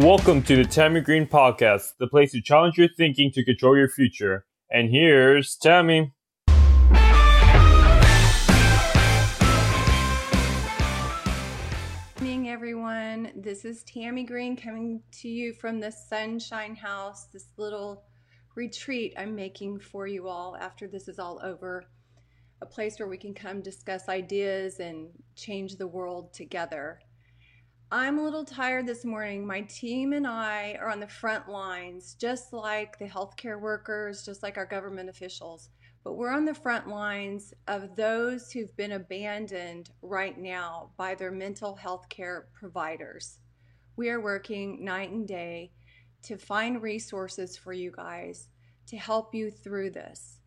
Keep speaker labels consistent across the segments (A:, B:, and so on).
A: Welcome to the Tami Green Podcast, the place to challenge your thinking to control your future. And here's Tami.
B: Good Morning, everyone. This is Tami Green coming to you from the Sunshine House, this little retreat I'm making for you all after this is all over. A place where we can come discuss ideas and change the world together. I'm a little tired this morning. My team and I are on the front lines, just like the healthcare workers, just like our government officials. But we're on the front lines of those who've been abandoned right now by their mental health care providers. We are working night and day to find resources for you guys to help you through this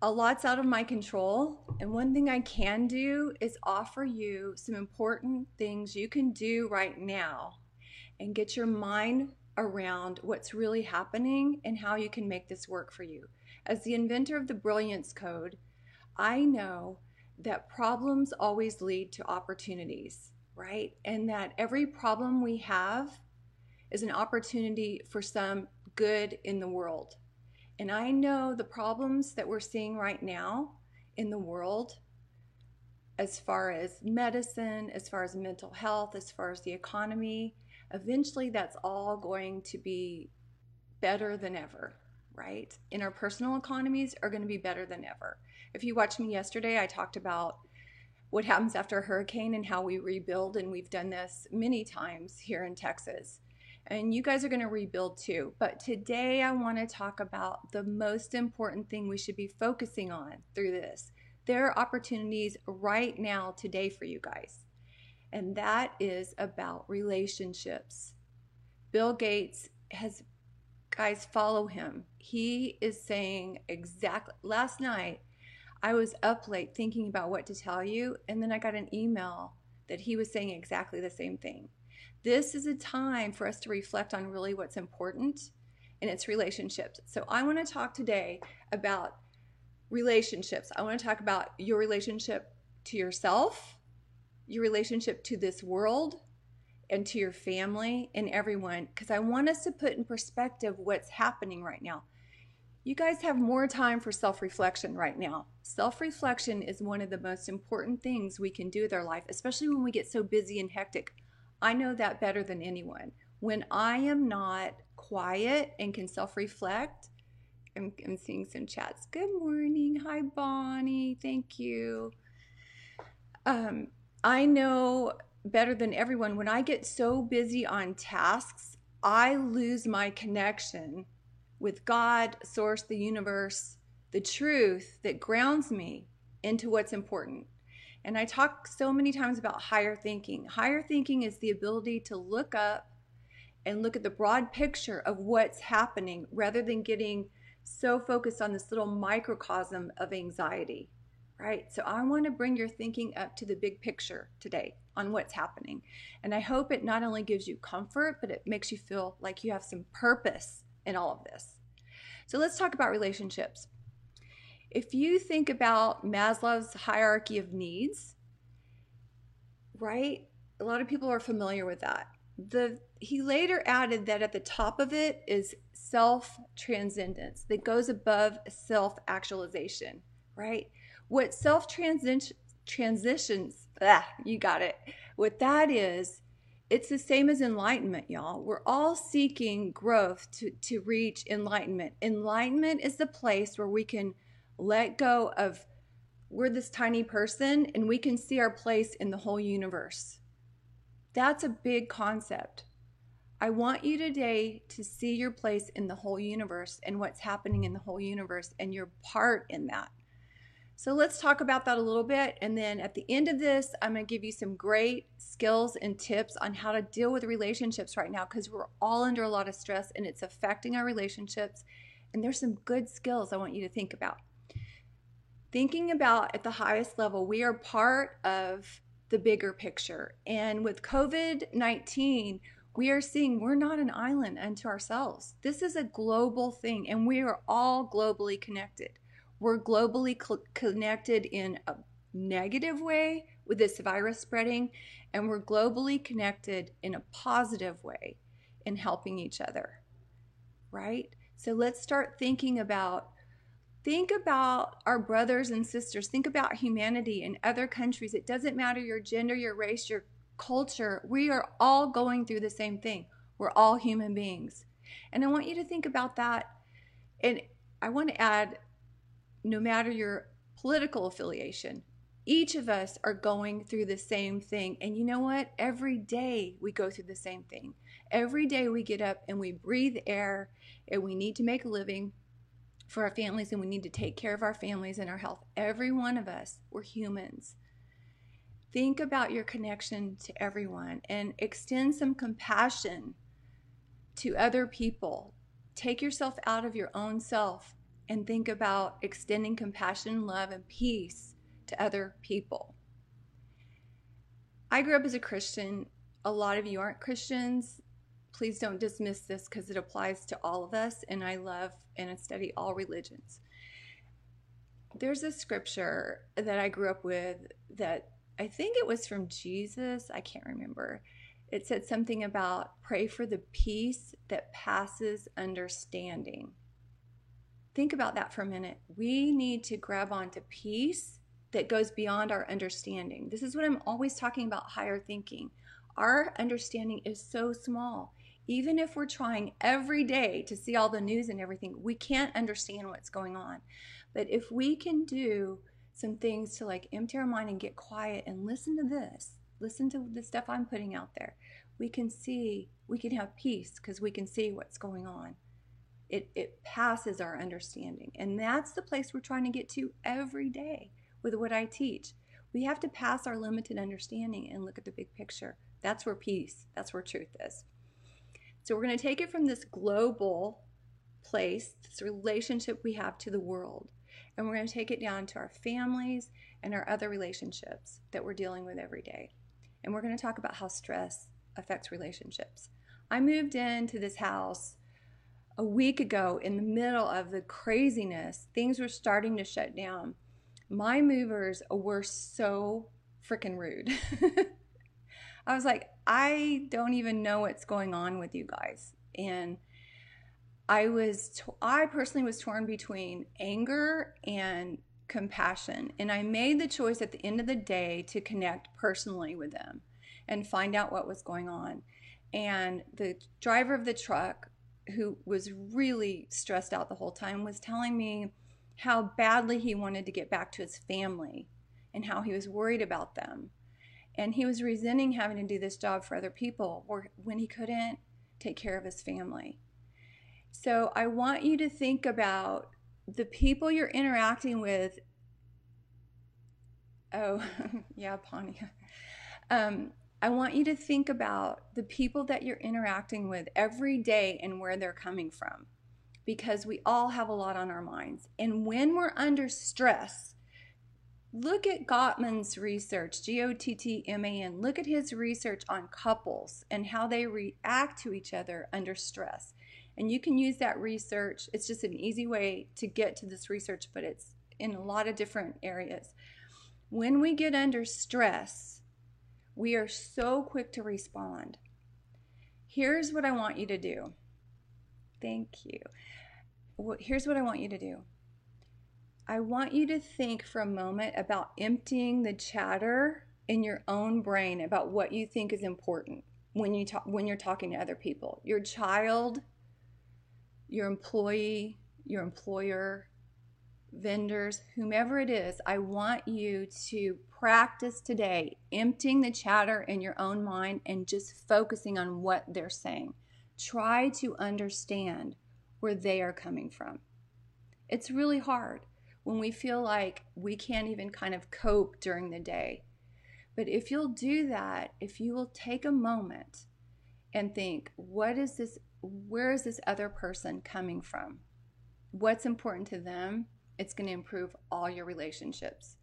B: a lot's out of my control. And one thing I can do is offer you some important things you can do right now and get your mind around what's really happening and how you can make this work for you. As the inventor of the Brilliance Code, I know that problems always lead to opportunities, right? And that every problem we have is an opportunity for some good in the world. And I know the problems that we're seeing right now in the world, as far as medicine, as far as mental health, as far as the economy, eventually that's all going to be better than ever, right? In our personal economies are going to be better than ever. If you watched me yesterday, I talked about what happens after a hurricane and how we rebuild, and we've done this many times here in Texas and you guys are going to rebuild too. But today I want to talk about the most important thing we should be focusing on through this. There are opportunities right now today for you guys, and that is about relationships. Bill Gates has, guys, follow him. He is saying exactly, last night I was up late thinking about what to tell you, and then I got an email that he was saying exactly the same thing. This is a time for us to reflect on really what's important in its relationships. So, I want to talk today about relationships. I want to talk about your relationship to yourself, your relationship to this world, and to your family and everyone, because I want us to put in perspective what's happening right now. You guys have more time for self reflection right now. Self reflection is one of the most important things we can do with our life, especially when we get so busy and hectic. I know that better than anyone. When I am not quiet and can self reflect, I'm, I'm, seeing some chats. Good morning. Hi, Bonnie. Thank you. Um, I know better than everyone when I get so busy on tasks, I lose my connection with God, Source, the universe, the truth that grounds me into what's important. And I talk so many times about higher thinking. Higher thinking is the ability to look up and look at the broad picture of what's happening rather than getting so focused on this little microcosm of anxiety, right? So I want to bring your thinking up to the big picture today on what's happening. And I hope it not only gives you comfort, but it makes you feel like you have some purpose in all of this. So let's talk about relationships. If you think about Maslow's hierarchy of needs, right? A lot of people are familiar with that. The he later added that at the top of it is self transcendence that goes above self actualization, right? What self transitions, ah, you got it. What that is, it's the same as enlightenment, y'all. We're all seeking growth to, to reach enlightenment. Enlightenment is the place where we can let go of we're this tiny person and we can see our place in the whole universe. That's a big concept. I want you today to see your place in the whole universe and what's happening in the whole universe and your part in that. So let's talk about that a little bit. And then at the end of this, I'm going to give you some great skills and tips on how to deal with relationships right now because we're all under a lot of stress and it's affecting our relationships. And there's some good skills I want you to think about thinking about at the highest level, we are part of the bigger picture. And with COVID 19, we are seeing we're not an island unto ourselves. This is a global thing, and we are all globally connected. We're globally cl- connected in a negative way, with this virus spreading, and we're globally connected in a positive way in helping each other, right? So let's start thinking about think about our brothers and sisters. Think about humanity in other countries. It doesn't matter your gender your race your culture. We are all going through the same thing. We're all human beings. And i want you to think about that. And i want to add no matter your political affiliation each of us are going through the same thing. And you know what? Every day we go through the same thing. Every day we get up and we breathe air and we need to make a living for our families and we need to take care of our families and our health. Every one of us, we're humans. Think about your connection to everyone and extend some compassion to other people. Take yourself out of your own self and think about extending compassion, love, and peace to other people. I grew up as a Christian. A lot of you aren't Christians please don't dismiss this because it applies to all of us, and I love and study all religions. There's a scripture that I grew up with that I think it was from Jesus. I can't remember. It said something about pray for the peace that passes understanding. Think about that for a minute. We need to grab onto peace that goes beyond our understanding. This is what I'm always talking about higher thinking. Our understanding is so small even if we're trying every day to see all the news and everything, we can't understand what's going on. But if we can do some things to like empty our mind and get quiet and listen to this, listen to the stuff I'm putting out there, we can see, we can have peace because we can see what's going on. It, it passes our understanding. And that's the place we're trying to get to every day with what I teach. We have to pass our limited understanding and look at the big picture. That's where peace, that's where truth is. So we're going to take it from this global place, this relationship we have to the world, and we're going to take it down to our families and our other relationships that we're dealing with every day. And we're going to talk about how stress affects relationships. I moved into this house a week ago in the middle of the craziness. Things were starting to shut down. My movers were so freaking rude. I was like, I don't even know what's going on with you guys. And I was, I personally was torn between anger and compassion. And I made the choice at the end of the day to connect personally with them and find out what was going on. And the driver of the truck, who was really stressed out the whole time, was telling me how badly he wanted to get back to his family and how he was worried about them and he was resenting having to do this job for other people when he couldn't take care of his family. So I want you to think about the people you're interacting with. Oh, yeah, Panya. Um, I want you to think about the people that you're interacting with every day and where they're coming from because we all have a lot on our minds. And when we're under stress, Look at Gottman's research, G O T T M A N. Look at his research on couples and how they react to each other under stress. And you can use that research. It's just an easy way to get to this research, but it's in a lot of different areas. When we get under stress, we are so quick to respond. Here's what I want you to do. Thank you. Here's what I want you to do I want you to think for a moment about emptying the chatter in your own brain about what you think is important when you talk when you're talking to other people. Your child, your employee, your employer, vendors, whomever it is, I want you to practice today emptying the chatter in your own mind and just focusing on what they're saying. Try to understand where they are coming from. It's really hard when we feel like we can't even kind of cope during the day. But if you'll do that, if you will take a moment and think, what is this, where is this other person coming from? What's important to them? It's going to improve all your relationships.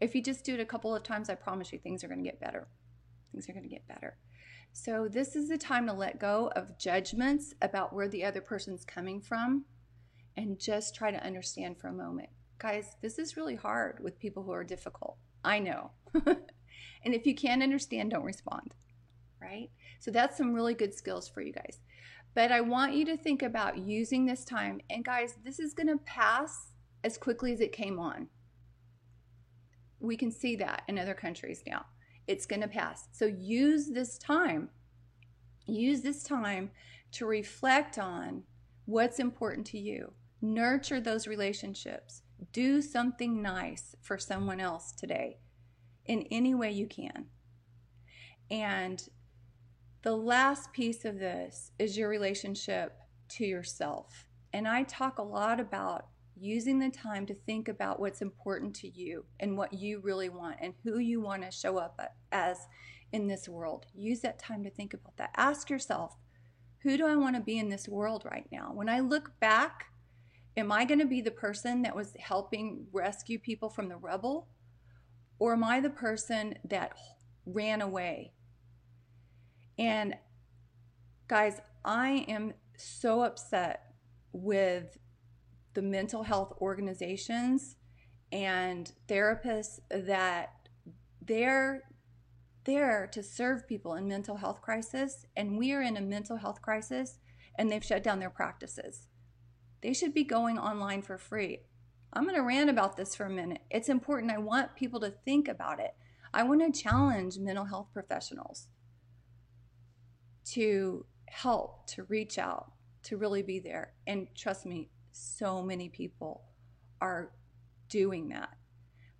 B: If you just do it a couple of times, I promise you things are going to get better. Things are going to get better. So, this is the time to let go of judgments about where the other person's coming from and just try to understand for a moment Guys, this is really hard with people who are difficult. I know. and if you can't understand, don't respond, right? So that's some really good skills for you guys. But I want you to think about using this time. And guys, this is going to pass as quickly as it came on. We can see that in other countries now. It's going to pass. So use this time. Use this time to reflect on what's important to you. Nurture those relationships. Do something nice for someone else today in any way you can. And the last piece of this is your relationship to yourself. And I talk a lot about using the time to think about what's important to you and what you really want and who you want to show up as in this world. Use that time to think about that. Ask yourself, who do I want to be in this world right now? When I look back, am I going to be the person that was helping rescue people from the rubble? Or am I the person that ran away? And guys, I am so upset with the mental health organizations and therapists that they're there to serve people in mental health crisis and we are in a mental health crisis and they've shut down their practices. They should be going online for free. I'm going to rant about this for a minute. It's important. I want people to think about it. I want to challenge mental health professionals to help, to reach out, to really be there. And trust me, so many people are doing that.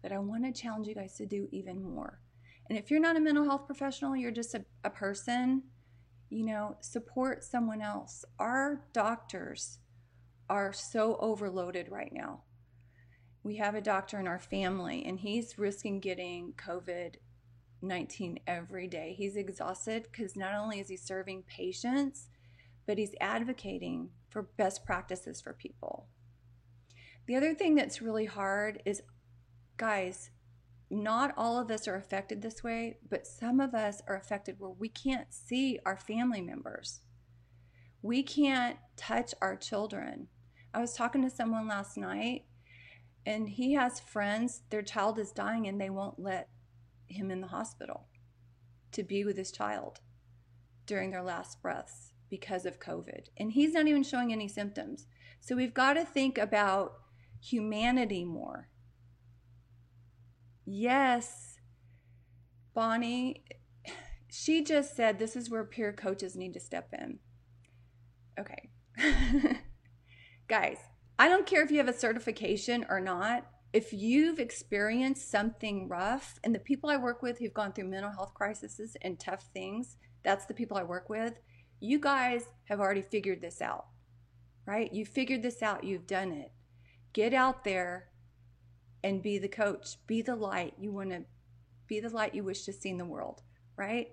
B: But I want to challenge you guys to do even more. And if you're not a mental health professional, you're just a, a person, you know, support someone else. Our doctors are so overloaded right now we have a doctor in our family and he's risking getting COVID 19 every day. He's exhausted because not only is he serving patients, but he's advocating for best practices for people. The other thing that's really hard is, guys, not all of us are affected this way, but some of us are affected where we can't see our family members. We can't touch our children. I was talking to someone last night and he has friends, their child is dying, and they won't let him in the hospital to be with his child during their last breaths because of COVID. And he's not even showing any symptoms. So we've got to think about humanity more. Yes, Bonnie, she just said this is where peer coaches need to step in. Okay. Guys, I don't care if you have a certification or not. If you've experienced something rough, and the people I work with who've gone through mental health crises and tough things, that's the people I work with. You guys have already figured this out, right? You figured this out, you've done it. Get out there and be the coach, be the light you want to be the light you wish to see in the world, right?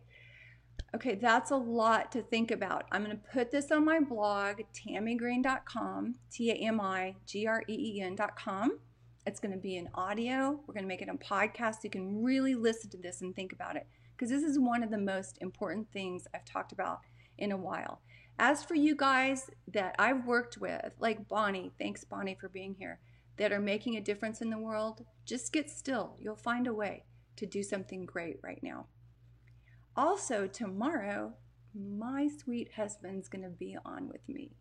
B: Okay, that's a lot to think about. I'm going to put this on my blog, tamigreen.com, T A M I G R E E N.com. It's going to be in audio. We're going to make it a podcast. So you can really listen to this and think about it because this is one of the most important things I've talked about in a while. As for you guys that I've worked with, like Bonnie, thanks Bonnie for being here, that are making a difference in the world, just get still. You'll find a way to do something great right now. Also, tomorrow, my sweet husband's going to be on with me.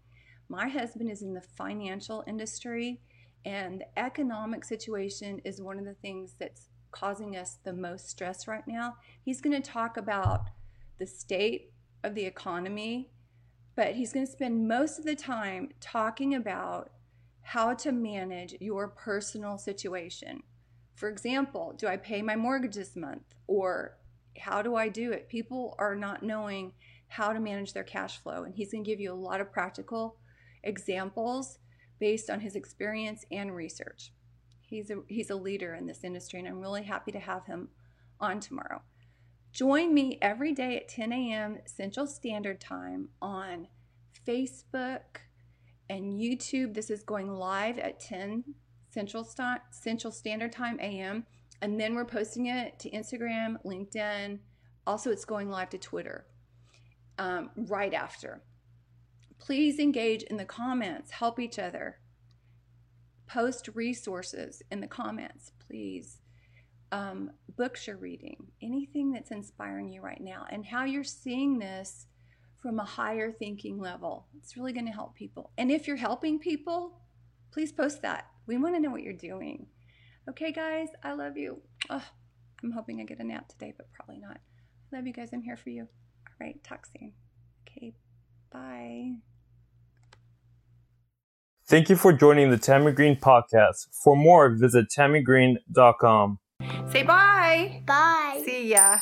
B: My husband is in the financial industry, and the economic situation is one of the things that's causing us the most stress right now. He's going to talk about the state of the economy, but he's going to spend most of the time talking about how to manage your personal situation. For example, do I pay my mortgage this month? Or how do I do it? People are not knowing how to manage their cash flow. And he's going to give you a lot of practical examples based on his experience and research. He's a, he's a leader in this industry, and I'm really happy to have him on tomorrow. Join me every day at 10 a.m. Central Standard Time on Facebook and YouTube. This is going live at 10 Central, St- Central Standard Time a.m. And then we're posting it to Instagram, LinkedIn. Also, it's going live to Twitter um, right after. Please engage in the comments, help each other. Post resources in the comments, please. Um, books you're reading, anything that's inspiring you right now, and how you're seeing this from a higher thinking level. It's really going to help people. And if you're helping people, please post that. We want to know what you're doing. Okay, guys, I love you. Oh, I'm hoping I get a nap today, but probably not. I love you guys. I'm here for you. All right, talk soon. Okay, bye.
A: Thank you for joining the Tami Green podcast. For more, visit tamigreen.com.
B: Say bye.
C: Bye.
B: See ya.